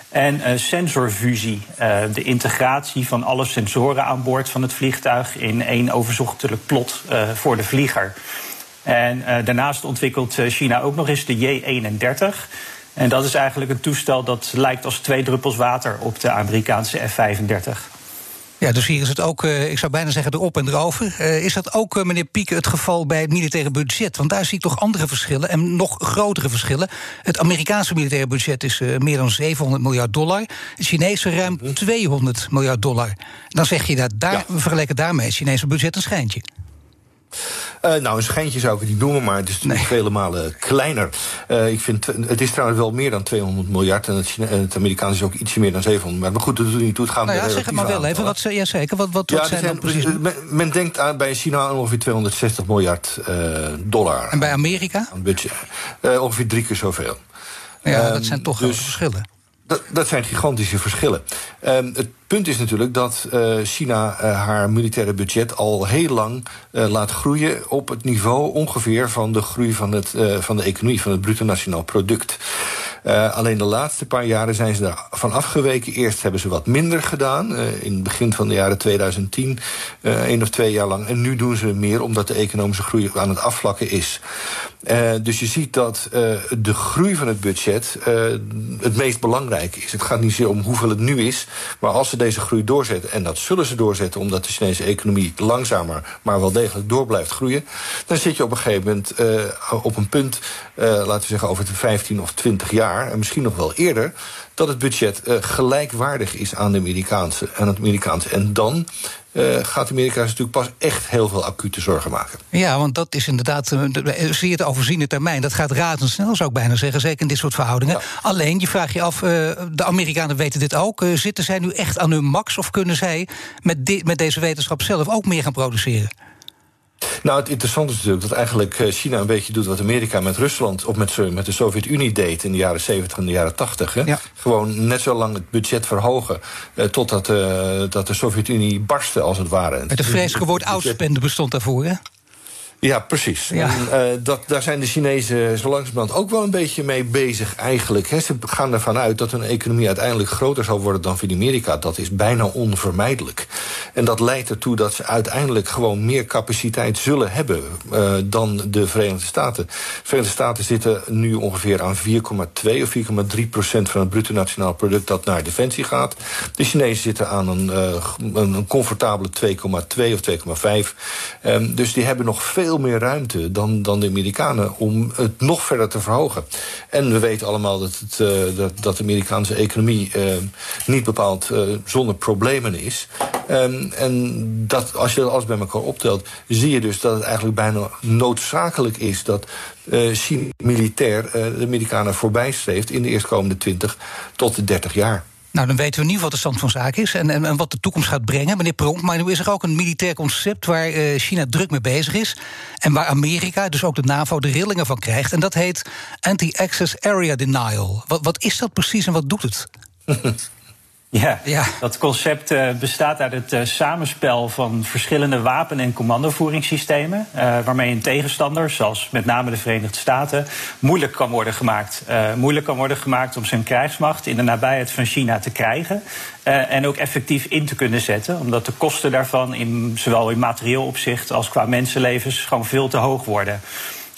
En uh, sensorfusie, de integratie van alle sensoren aan boord van het vliegtuig in één overzichtelijk plot voor de vlieger. En daarnaast ontwikkelt China ook nog eens de J-31. En dat is eigenlijk een toestel dat lijkt als twee druppels water op de Amerikaanse F-35. Ja, dus hier is het ook, uh, ik zou bijna zeggen, erop en erover. Uh, is dat ook, uh, meneer Pieke, het geval bij het militaire budget? Want daar zie ik toch andere verschillen en nog grotere verschillen. Het Amerikaanse militaire budget is meer dan 700 miljard dollar. Het Chinese ruim 200 mhm. miljard dollar. Dan zeg je dat daar, ja. vergeleken daarmee, het Chinese budget een schijntje. Uh, nou, een schijntje zou ik het niet noemen, maar het is nee. vele malen kleiner. Uh, ik vind, het is trouwens wel meer dan 200 miljard. En het, China, het Amerikaans is ook ietsje meer dan 700 miljard. Maar goed, dat doet niet toe. Het gaat nou ja, zeg het maar wel even. Wat, ja, zeker. Wat, wat, ja, wat zijn, zijn precies? Men, men, denkt aan, bij China aan ongeveer 260 miljard uh, dollar. En bij Amerika? Aan budget. ongeveer drie keer zoveel. Ja, um, dat zijn toch dus, verschillen. Dat, zijn gigantische verschillen. Um, het punt is natuurlijk dat uh, China uh, haar militaire budget al heel lang uh, laat groeien op het niveau ongeveer van de groei van, het, van de economie, van het bruto nationaal product. Alleen de laatste paar jaren zijn ze daarvan afgeweken. Eerst hebben ze wat minder gedaan, in het begin van de jaren 2010, één of twee jaar lang. En nu doen ze meer omdat de economische groei aan het afvlakken is. Dus je ziet dat de groei van het budget het meest belangrijk is. Het gaat niet zozeer om hoeveel het nu is, maar als ze deze groei doorzetten, en dat zullen ze doorzetten omdat de Chinese economie langzamer, maar wel degelijk door blijft groeien, dan zit je op een gegeven moment op een punt, laten we zeggen over de 15 of 20 jaar, en misschien nog wel eerder, dat het budget gelijkwaardig is aan, de Amerikaanse, aan het Amerikaanse. En dan uh, gaat Amerika natuurlijk pas echt heel veel acute zorgen maken. Ja, want dat is inderdaad uh, zeer te overziene termijn. Dat gaat razendsnel, zou ik bijna zeggen, zeker in dit soort verhoudingen. Alleen, je vraagt je af, de Amerikanen weten dit ook. zitten zij nu echt aan hun max of kunnen zij met, met deze wetenschap zelf ook meer gaan produceren? Nou, het interessante is natuurlijk dat eigenlijk eh, China een beetje doet wat Amerika met Rusland of met, met de Sovjet-Unie deed in de jaren 70 en de jaren 80. Hè? Gewoon net zo lang het budget verhogen eh, totdat uh, dat de Sovjet-Unie barstte, als het ware. Het vreselijke woord outspende bestond daarvoor, hè? Ja, precies. Ja. En, uh, dat, daar zijn de Chinezen zo langzamerhand ook wel een beetje mee bezig eigenlijk. He, ze gaan ervan uit dat hun economie uiteindelijk groter zal worden dan van Amerika. Dat is bijna onvermijdelijk. En dat leidt ertoe dat ze uiteindelijk gewoon meer capaciteit zullen hebben uh, dan de Verenigde Staten. De Verenigde Staten zitten nu ongeveer aan 4,2 of 4,3 procent van het bruto nationaal product dat naar defensie gaat. De Chinezen zitten aan een, uh, een comfortabele 2,2 of 2,5. Um, dus die hebben nog veel veel meer ruimte dan, dan de Amerikanen om het nog verder te verhogen. En we weten allemaal dat, het, uh, dat, dat, de Amerikaanse economie uh, niet bepaald uh, zonder problemen is. Um, en dat, als je dat alles bij elkaar optelt, zie je dus dat het eigenlijk bijna noodzakelijk is dat China militair de Amerikanen voorbij streeft in de eerstkomende 20 tot 30 jaar. Nou, dan weten we niet wat de stand van zaken is en, en, wat de toekomst gaat brengen. Meneer Pronk, maar nu is er ook een militair concept waar uh, China druk mee bezig is. En waar Amerika, dus ook de NAVO, de rillingen van krijgt. En dat heet Anti-Access Area Denial. Wat, wat is dat precies en wat doet het? *laughs* Ja, ja, dat concept uh, bestaat uit het uh, samenspel van verschillende wapen- en commandovoeringssystemen. Uh, waarmee een tegenstander, zoals met name de Verenigde Staten, moeilijk kan worden gemaakt. moeilijk kan worden gemaakt om zijn krijgsmacht in de nabijheid van China te krijgen. en ook effectief in te kunnen zetten. Omdat de kosten daarvan, in, zowel in materieel opzicht als qua mensenlevens, gewoon veel te hoog worden.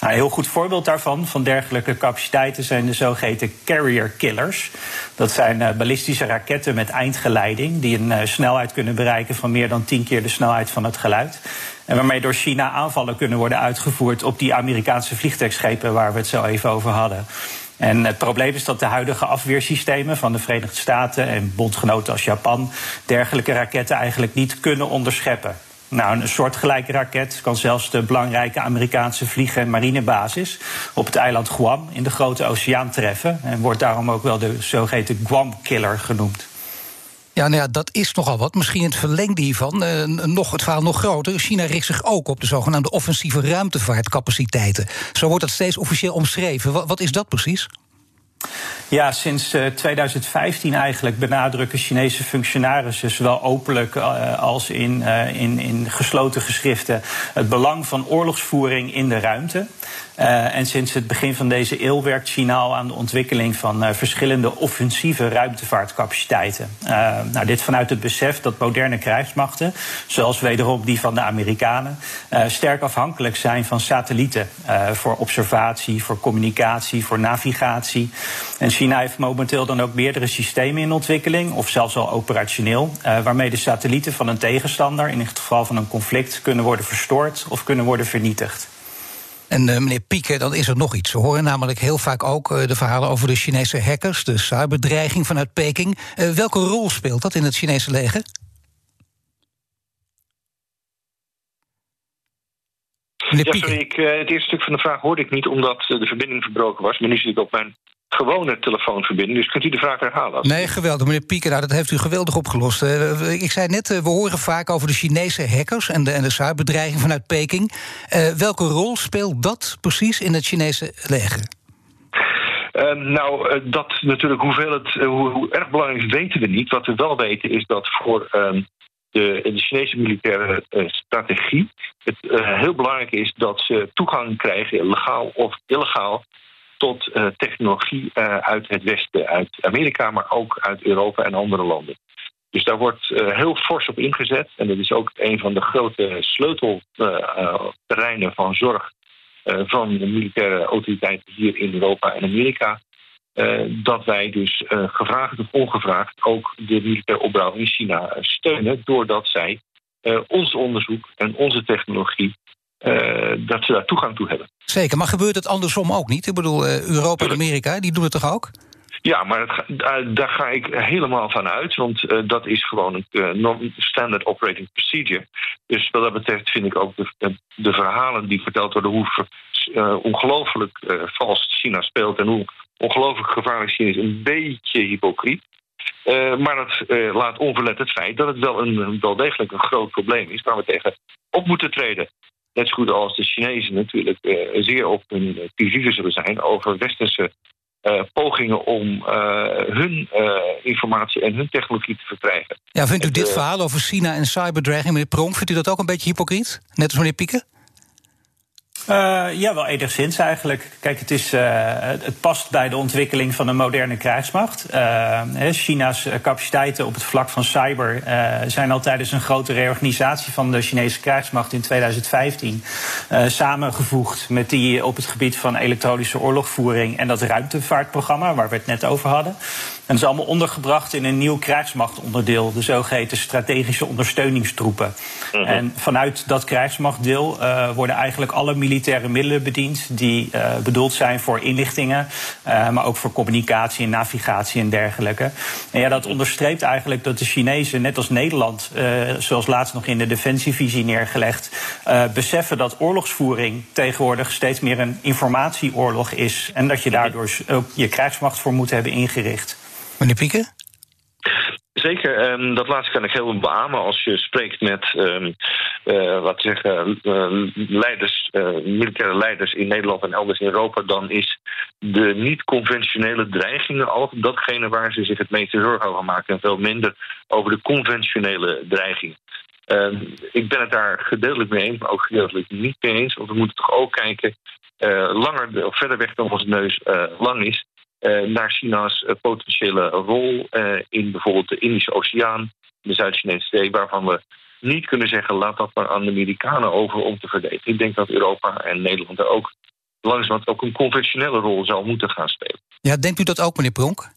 Nou, een heel goed voorbeeld daarvan, van dergelijke capaciteiten, zijn de zogeheten carrier killers. Dat zijn uh, ballistische raketten met eindgeleiding, die een uh, snelheid kunnen bereiken van meer dan tien keer de snelheid van het geluid. En waarmee door China aanvallen kunnen worden uitgevoerd op die Amerikaanse vliegtuigschepen waar we het zo even over hadden. En het probleem is dat de huidige afweersystemen van de Verenigde Staten en bondgenoten als Japan dergelijke raketten eigenlijk niet kunnen onderscheppen. Nou, een soortgelijke raket kan zelfs de belangrijke Amerikaanse vlieg- en marinebasis op het eiland Guam in de Grote Oceaan treffen. En wordt daarom ook wel de zogeheten Guam-killer genoemd. Ja, nou ja, dat is nogal wat. Misschien het verlengde hiervan, uh, nog, het verhaal nog groter. China richt zich ook op de zogenaamde offensieve ruimtevaartcapaciteiten. Zo wordt dat steeds officieel omschreven. Wat, wat is dat precies? Ja, sinds 2015 eh, eigenlijk benadrukken Chinese functionarissen, zowel openlijk uh, als in, uh, in, in gesloten geschriften, het belang van oorlogsvoering in de ruimte. En sinds het begin van deze eeuw werkt China al aan de ontwikkeling van verschillende offensieve ruimtevaartcapaciteiten. Nou, dit vanuit het besef dat moderne krijgsmachten, zoals wederom die van de Amerikanen, sterk afhankelijk zijn van satellieten voor observatie, voor communicatie, voor navigatie. En heeft momenteel dan ook meerdere systemen in ontwikkeling, of zelfs al operationeel, waarmee de satellieten van een tegenstander, in het geval van een conflict, kunnen worden verstoord of kunnen worden vernietigd. En uh, meneer Pieke, dan is er nog iets. We horen namelijk heel vaak ook uh, de verhalen over de Chinese hackers, de cyberdreiging vanuit Peking. Uh, welke rol speelt dat in het Chinese leger? Ja, sorry, ik, het eerste stuk van de vraag hoorde ik niet omdat de verbinding verbroken was. Maar nu zit ik op mijn gewone telefoonverbinding. Dus kunt u de vraag herhalen? Nee, geweldig, meneer Pieker. Nou, dat heeft u geweldig opgelost. Uh, ik zei net, uh, we horen vaak over de Chinese hackers en de, en de vanuit Peking. Uh, welke rol speelt dat precies in het Chinese leger? Ehm, nou, dat natuurlijk hoeveel het, hoe, hoe, erg belangrijk is, weten we niet. Wat we wel weten is dat voor ehm, de, de, Chinese militaire strategie het heel belangrijk is dat ze toegang krijgen, legaal of illegaal, tot technologie uit het Westen, uit Amerika, maar ook uit Europa en andere landen. Dus daar wordt heel fors op ingezet. En dat is ook een van de grote sleutelterreinen van zorg van de militaire autoriteiten hier in Europa en Amerika. dat wij dus gevraagd of ongevraagd ook de militaire opbouw in China steunen, doordat zij ons onderzoek en onze technologie dat ze daar toegang toe hebben. Zeker, maar gebeurt het andersom ook niet? Ik bedoel, Europa en Amerika, die doen het toch ook? Ja, maar het, daar ga ik helemaal van uit, want uh, dat is gewoon een uh, standard operating procedure. Dus wat dat betreft vind ik ook de, de verhalen die verteld worden hoe uh, ongelooflijk vals China speelt en hoe ongelooflijk gevaarlijk China is, een beetje hypocriet. maar dat laat onverlet het feit dat het wel, een, wel degelijk een groot probleem is waar we tegen op moeten treden. Net zo goed als de Chinezen natuurlijk zeer op hun vizier zullen zijn over westerse uh, pogingen om hun informatie en hun technologie te verkrijgen. Ja, vindt u dit verhaal over China en cyberdreiging, meneer Pronk, vindt u dat ook een beetje hypocriet? Net als meneer Pieken? Uh, ja, wel enigszins eigenlijk. Kijk, het, is, uh, het past bij de ontwikkeling van een moderne krijgsmacht. Uh, China's capaciteiten op het vlak van cyber zijn al tijdens een grote reorganisatie van de Chinese krijgsmacht in 2015 samengevoegd met die op het gebied van elektronische oorlogvoering en dat ruimtevaartprogramma waar we het net over hadden. En dat is allemaal ondergebracht in een nieuw krijgsmachtonderdeel, de zogeheten strategische ondersteuningstroepen. -hmm. En vanuit dat krijgsmachtdeel uh, worden eigenlijk alle militaire middelen bediend die uh, bedoeld zijn voor inlichtingen, uh, maar ook voor communicatie en navigatie en dergelijke. En ja, dat onderstreept eigenlijk dat de Chinezen, net als Nederland, zoals laatst nog in de defensievisie neergelegd, beseffen dat oorlogsvoering tegenwoordig steeds meer een informatieoorlog is. En dat je daardoor ook je krijgsmacht voor moet hebben ingericht. Pieken? Zeker, um, dat laatste kan ik heel beamen. Als je spreekt met um, uh, wat zeggen, uh, leiders, uh, militaire leiders in Nederland en elders in Europa, dan is de niet-conventionele dreigingen altijd datgene waar ze zich het meeste zorgen over maken. En veel minder over de conventionele dreiging. Ik ben het daar gedeeltelijk mee eens, maar ook gedeeltelijk niet mee eens. Want we moeten toch ook kijken, langer of verder weg dan onze neus lang is naar China's potentiële rol in bijvoorbeeld de Indische Oceaan, de Zuid-Chinese Zee, waarvan we niet kunnen zeggen: laat dat maar aan de Amerikanen over om te verdedigen. Ik denk dat Europa en Nederland er ook langzamerhand ook een conventionele rol zou moeten gaan spelen. Ja, denkt u dat ook, meneer Pronk?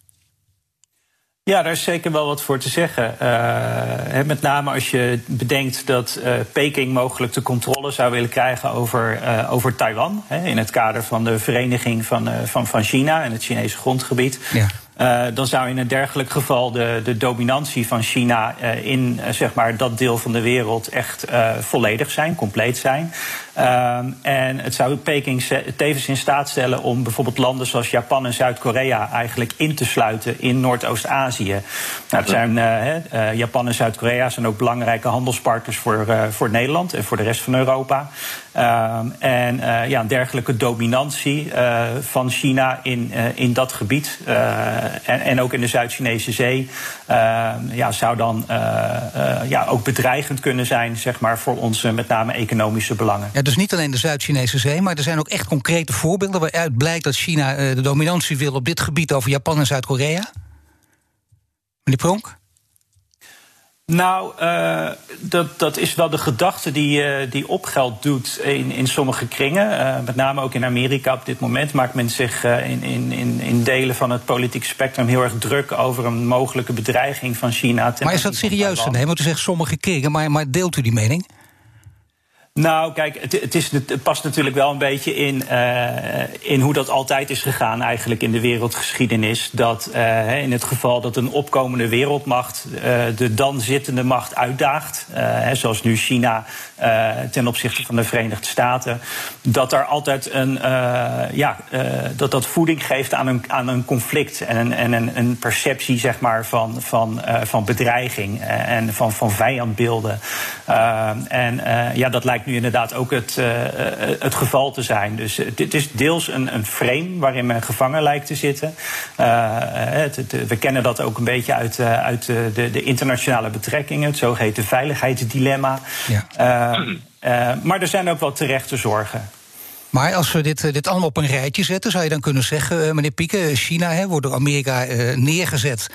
Ja, daar is zeker wel wat voor te zeggen. Uh, met name als je bedenkt dat uh, Peking mogelijk de controle zou willen krijgen over, uh, over Taiwan. Hè, in het kader van de vereniging van, van, van China en het Chinese grondgebied. Ja. Uh, dan zou in een dergelijk geval de, de dominantie van China uh, in uh, zeg maar dat deel van de wereld echt volledig zijn, compleet zijn. en het zou Peking tevens in staat stellen om bijvoorbeeld landen zoals Japan en Zuid-Korea eigenlijk in te sluiten in Noordoost-Azië. Nou, zijn, Japan en Zuid-Korea zijn ook belangrijke handelspartners voor, voor Nederland en voor de rest van Europa. en ja, een dergelijke dominantie van China in, in dat gebied en, en, ook in de Zuid-Chinese Zee, uh, ja, zou dan uh, ja, ook bedreigend kunnen zijn zeg maar, voor onze met name economische belangen. Ja, dus niet alleen de Zuid-Chinese Zee, maar er zijn ook echt concrete voorbeelden waaruit blijkt dat China de dominantie wil op dit gebied over Japan en Zuid-Korea? Meneer Pronk? Nou, uh, dat, dat is wel de gedachte die, uh, die opgeld doet in, in sommige kringen. Uh, met name ook in Amerika op dit moment maakt men zich in, in, in delen van het politieke spectrum heel erg druk over een mogelijke bedreiging van China. Maar is dat serieus te nemen? Want u zegt sommige kringen, maar, maar deelt u die mening? Nou, kijk, het, het, is, het, past natuurlijk wel een beetje in, uh, in hoe dat altijd is gegaan, eigenlijk in de wereldgeschiedenis. Dat uh, in het geval dat een opkomende wereldmacht uh, de dan zittende macht uitdaagt, zoals nu China ten opzichte van de Verenigde Staten, dat er altijd een, ja, dat dat voeding geeft aan een, aan een conflict en een, en een perceptie, zeg maar, van, van, van bedreiging en van, van vijandbeelden. en ja, dat lijkt nu inderdaad ook het, uh, het geval te zijn. Dus dit is deels een, een frame waarin men gevangen lijkt te zitten. Uh, het, het, we kennen dat ook een beetje uit, uit de, de, internationale betrekkingen, het zogeheten veiligheidsdilemma. Ja. maar er zijn ook wel terechte zorgen. Maar als we dit, dit allemaal op een rijtje zetten, zou je dan kunnen zeggen, meneer Pieke, China hè, wordt door Amerika neergezet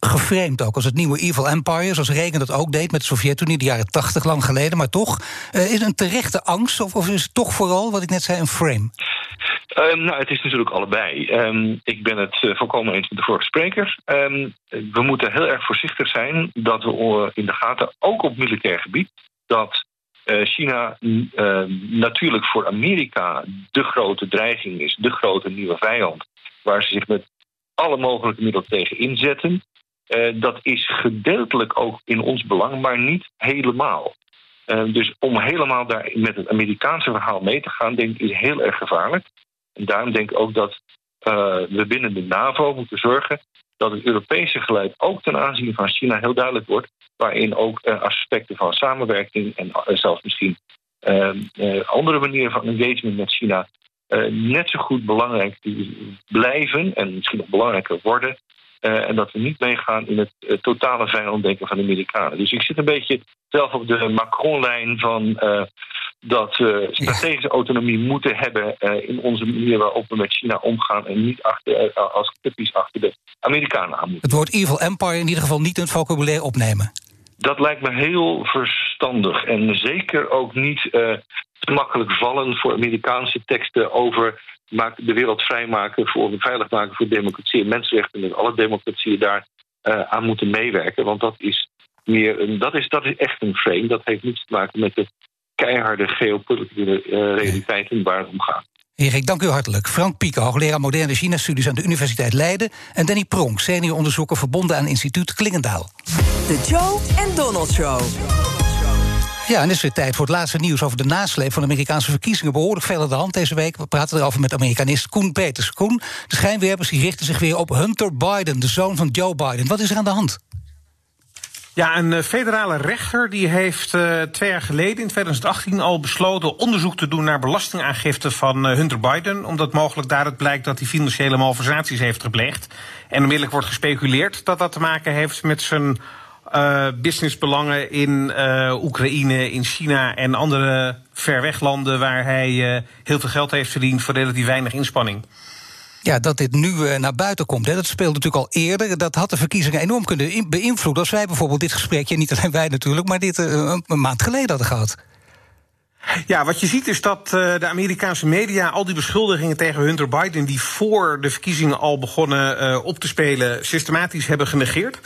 geframed ook als het nieuwe evil empire, zoals Reagan dat ook deed met de Sovjet-Unie de jaren tachtig lang geleden. Maar toch, uh, is een terechte angst of, of, is het toch vooral, wat ik net zei, een frame? Um, nou, het is natuurlijk allebei. Um, ik ben het uh, volkomen eens met de vorige spreker. Um, we moeten heel erg voorzichtig zijn dat we in de gaten, ook op militair gebied, dat China natuurlijk voor Amerika de grote dreiging is, de grote nieuwe vijand, waar ze zich met alle mogelijke middelen tegen inzetten. Uh, dat is gedeeltelijk ook in ons belang, maar niet helemaal. Uh, dus om helemaal daar met het Amerikaanse verhaal mee te gaan, denk ik, is heel erg gevaarlijk. En daarom denk ik ook dat uh, we binnen de NAVO moeten zorgen dat het Europese geleid ook ten aanzien van China heel duidelijk wordt, waarin ook aspecten van samenwerking en zelfs misschien andere manieren van engagement met China net zo goed belangrijk blijven en misschien nog belangrijker worden en dat we niet meegaan in het uh, totale vijanddenken van de Amerikanen. Dus ik zit een beetje zelf op de Macron-lijn van uh, dat we strategische autonomie moeten hebben in onze manier waarop we met China omgaan en niet achter, als typisch achter de Amerikanen aan moeten. Het woord evil empire in ieder geval niet in het vocabulaire opnemen. Dat lijkt me heel verstandig en zeker ook niet te makkelijk vallen voor Amerikaanse teksten over de wereld vrijmaken voor veilig maken voor democratie en mensenrechten. En dat alle democratieën daar uh, aan moeten meewerken. Want dat is meer een, dat is, dat is echt een frame. Dat heeft niets te maken met de keiharde geopolitieke uh, realiteiten waar het om gaat. Erik, dank u hartelijk. Frank Pieke, hoogleraar moderne China-studies aan de Universiteit Leiden. En Danny Pronk, senior onderzoeker verbonden aan instituut Klingendaal. De Joe en Donald Show. Ja, en is weer tijd voor het laatste nieuws over de nasleep van de Amerikaanse verkiezingen. Behoorlijk veel aan de hand deze week. We praten erover met Amerikanist Koen Peters. Koen, de schijnwerpers die richten zich weer op Hunter Biden, de zoon van Joe Biden. Wat is er aan de hand? Ja, een eh, federale rechter die heeft uh, twee jaar geleden, in 2018, al besloten onderzoek te doen naar belastingaangifte van uh, Hunter Biden. Omdat mogelijk daaruit blijkt dat hij financiële malversaties heeft gepleegd. En onmiddellijk wordt gespeculeerd dat dat te maken heeft met zijn uh, businessbelangen in uh, Oekraïne, in China en andere verweglanden waar hij uh, heel veel geld heeft verdiend voor relatief weinig inspanning. Ja, dat dit nu naar buiten komt, hè, dat speelde natuurlijk al eerder. Dat had de verkiezingen enorm kunnen beïnvloeden. Als wij bijvoorbeeld dit gesprekje, niet alleen wij natuurlijk, maar dit een maand geleden hadden gehad. Ja, wat je ziet is dat de Amerikaanse media al die beschuldigingen tegen Hunter Biden, die voor de verkiezingen al begonnen op te spelen, systematisch hebben genegeerd.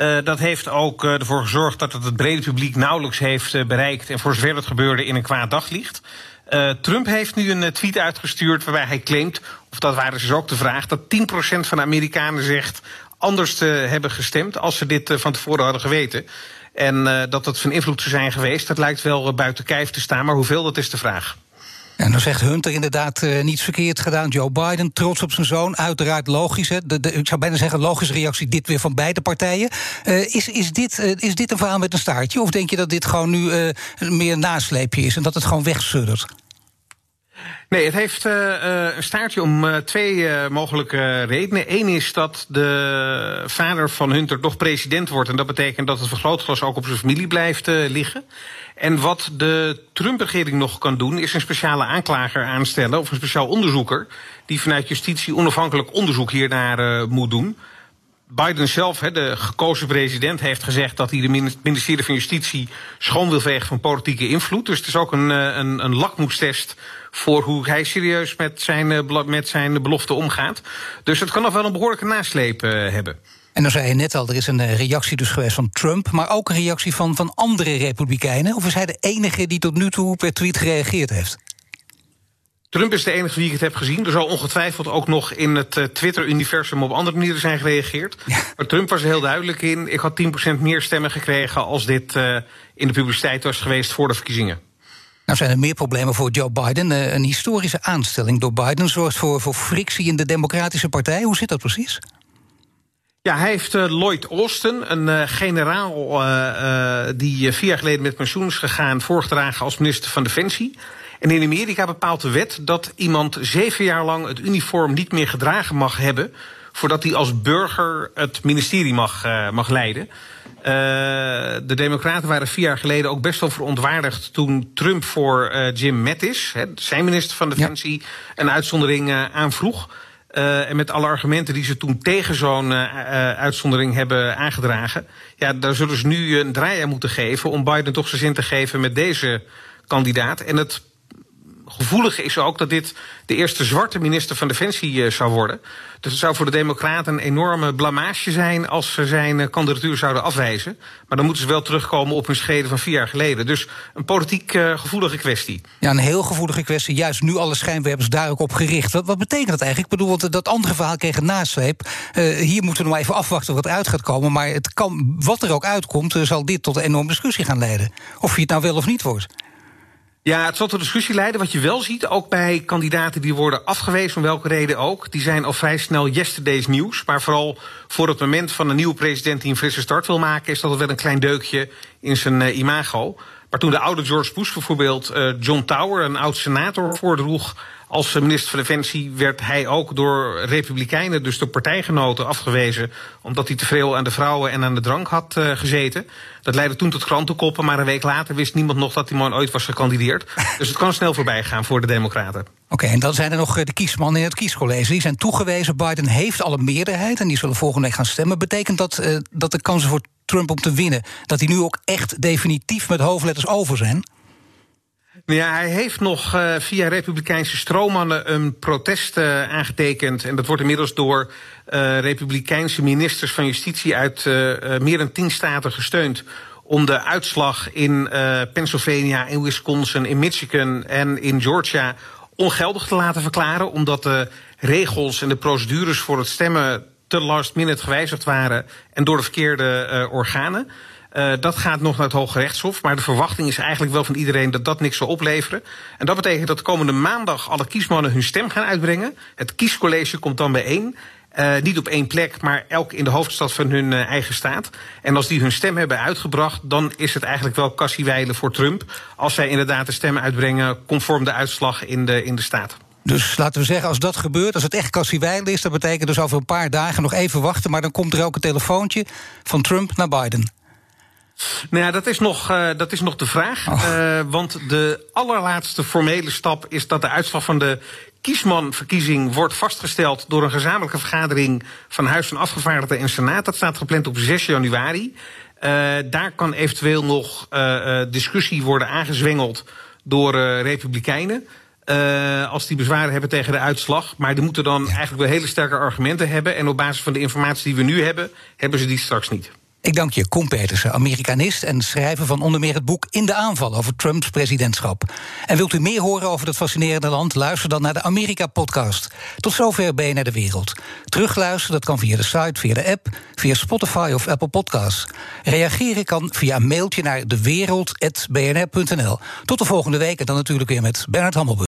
Uh, dat heeft ook ervoor gezorgd dat het het brede publiek nauwelijks heeft bereikt. En voor zover het gebeurde in een kwaad daglicht. Trump heeft nu een tweet uitgestuurd waarbij hij claimt, of dat waren dus ook de vraag, dat 10% van de Amerikanen zegt anders te hebben gestemd als ze dit van tevoren hadden geweten. En dat het van invloed zou zijn geweest, dat lijkt wel buiten kijf te staan. Maar hoeveel, dat is de vraag. En dan zegt Hunter inderdaad uh, niets verkeerd gedaan. Joe Biden, trots op zijn zoon. Uiteraard logisch. Hè. Ik zou bijna zeggen, logische reactie dit weer van beide partijen. Uh, is, is, dit, uh, is dit een verhaal met een staartje? Of denk je dat dit gewoon nu meer nasleepje is en dat het gewoon wegsuddert? Nee, het heeft uh, een staartje om uh, twee mogelijke redenen. Eén is dat de vader van Hunter toch president wordt. En dat betekent dat het vergrootglas ook op zijn familie blijft liggen. En wat de Trump-regering nog kan doen, is een speciale aanklager aanstellen of een speciaal onderzoeker die vanuit justitie onafhankelijk onderzoek hiernaar moet doen. Biden zelf, de gekozen president, heeft gezegd dat hij de ministerie van Justitie schoon wil vegen van politieke invloed. Dus het is ook een, eh, een, een lakmoestest voor hoe hij serieus met zijn, eh, met zijn belofte omgaat. Dus het kan nog wel een behoorlijke nasleep hebben. En dan zei je net al, er is een eh, reactie dus geweest van Trump... maar ook een reactie van, van andere republikeinen. Of is hij de enige die tot nu toe per tweet gereageerd heeft? Trump is de enige wie ik het heb gezien. Er zal ongetwijfeld ook nog in het Twitter-universum op andere manieren zijn gereageerd. Maar Trump was er heel duidelijk in. Ik had 10% meer stemmen gekregen als dit uh, in de publiciteit was geweest voor de verkiezingen. Nou zijn er meer problemen voor Joe Biden. Uh, een historische aanstelling door Biden zorgt voor, voor frictie in de Democratische Partij. Hoe zit dat precies? Ja, hij heeft uh, Lloyd Austin, een uh, generaal die vier jaar geleden met pensioen is gegaan, voorgedragen als minister van Defensie. En in Amerika bepaalt de wet dat iemand zeven jaar lang het uniform niet meer gedragen mag hebben voordat hij als burger het ministerie mag, mag leiden. Uh, de Democraten waren vier jaar geleden ook best wel verontwaardigd toen Trump voor uh, Jim Mattis, hè, zijn minister van Defensie, ja. een uitzondering uh, aanvroeg. en met alle argumenten die ze toen tegen zo'n uitzondering hebben aangedragen. Ja, daar zullen ze nu een draai aan moeten geven om Biden toch zijn zin te geven met deze kandidaat. En het gevoelige is ook dat dit de eerste zwarte minister van Defensie uh, zou worden. Dus het zou voor de Democraten een enorme blamage zijn als ze zijn uh, kandidatuur zouden afwijzen. Maar dan moeten ze wel terugkomen op hun schreden van vier jaar geleden. Dus een politiek uh, gevoelige kwestie. Ja, een heel gevoelige kwestie. Juist nu alle schijnwerpers daar ook op gericht. Wat, wat betekent dat eigenlijk? Ik bedoel, want dat andere verhaal kreeg een nasleep. hier moeten we nog even afwachten wat eruit gaat komen. Maar het kan, wat er ook uitkomt, zal dit tot een enorme discussie gaan leiden. Of je het nou wel of niet wordt. Ja, het zal tot discussie leiden. Wat je wel ziet, ook bij kandidaten die worden afgewezen, om welke reden ook, die zijn al vrij snel yesterday's nieuws. Maar vooral voor het moment van een nieuwe president die een frisse start wil maken, is dat wel een klein deukje in zijn uh, imago. Maar toen de oude George Bush bijvoorbeeld uh, John Tower, een oud senator, voordroeg als minister van Defensie werd hij ook door republikeinen, dus door partijgenoten, afgewezen. omdat hij te veel aan de vrouwen en aan de drank had uh, gezeten. Dat leidde toen tot krantenkoppen, maar een week later wist niemand nog dat die man ooit was gekandideerd. *laughs* dus het kan snel voorbij gaan voor de Democraten. Oké, okay, en dan zijn er nog de kiesmannen in het kiescollege. Die zijn toegewezen. Biden heeft al een meerderheid en die zullen volgende week gaan stemmen. Betekent dat uh, dat de kansen voor Trump om te winnen, dat die nu ook echt definitief met hoofdletters over zijn? Ja, hij heeft nog uh, via Republikeinse stroommannen een protest uh, aangetekend. En dat wordt inmiddels door uh, Republikeinse ministers van Justitie uit meer dan tien staten gesteund. Om de uitslag in Pennsylvania, in Wisconsin, in Michigan en in Georgia ongeldig te laten verklaren. Omdat de regels en de procedures voor het stemmen te last minute gewijzigd waren. En door de verkeerde organen. Uh, dat gaat nog naar het Hoge Rechtshof. Maar de verwachting is eigenlijk wel van iedereen dat dat niks zal opleveren. En dat betekent dat komende maandag alle kiesmannen hun stem gaan uitbrengen. Het kiescollege komt dan bijeen. Uh, niet op één plek, maar elk in de hoofdstad van hun uh, eigen staat. En als die hun stem hebben uitgebracht, dan is het eigenlijk wel kassiewijlen voor Trump. Als zij inderdaad de stem uitbrengen conform de uitslag in de, in de staat. Dus laten we zeggen, als dat gebeurt, als het echt kassiewijlen is, dat betekent dus over een paar dagen nog even wachten. Maar dan komt er ook een telefoontje van Trump naar Biden. Nou ja, dat is nog, uh, dat is nog de vraag. Oh. Uh, want de allerlaatste formele stap is dat de uitslag van de kiesmanverkiezing wordt vastgesteld door een gezamenlijke vergadering van Huis van Afgevaardigden en Senaat. Dat staat gepland op 6 januari. Uh, daar kan eventueel nog discussie worden aangezwengeld door Republikeinen. Uh, als die bezwaren hebben tegen de uitslag. Maar die moeten dan eigenlijk wel hele sterke argumenten hebben. En op basis van de informatie die we nu hebben, hebben ze die straks niet. Ik dank je, Koen Petersen, Amerikanist en schrijver van onder meer het boek In de aanval over Trumps presidentschap. En wilt u meer horen over dat fascinerende land? Luister dan naar de Amerika-podcast. Tot zover ben je naar de wereld. Terugluisteren, dat kan via de site, via de app, via Spotify of Apple Podcasts. Reageren kan via een mailtje naar dewereld.bnr.nl. Tot de volgende week en dan natuurlijk weer met Bernard Hammelburg.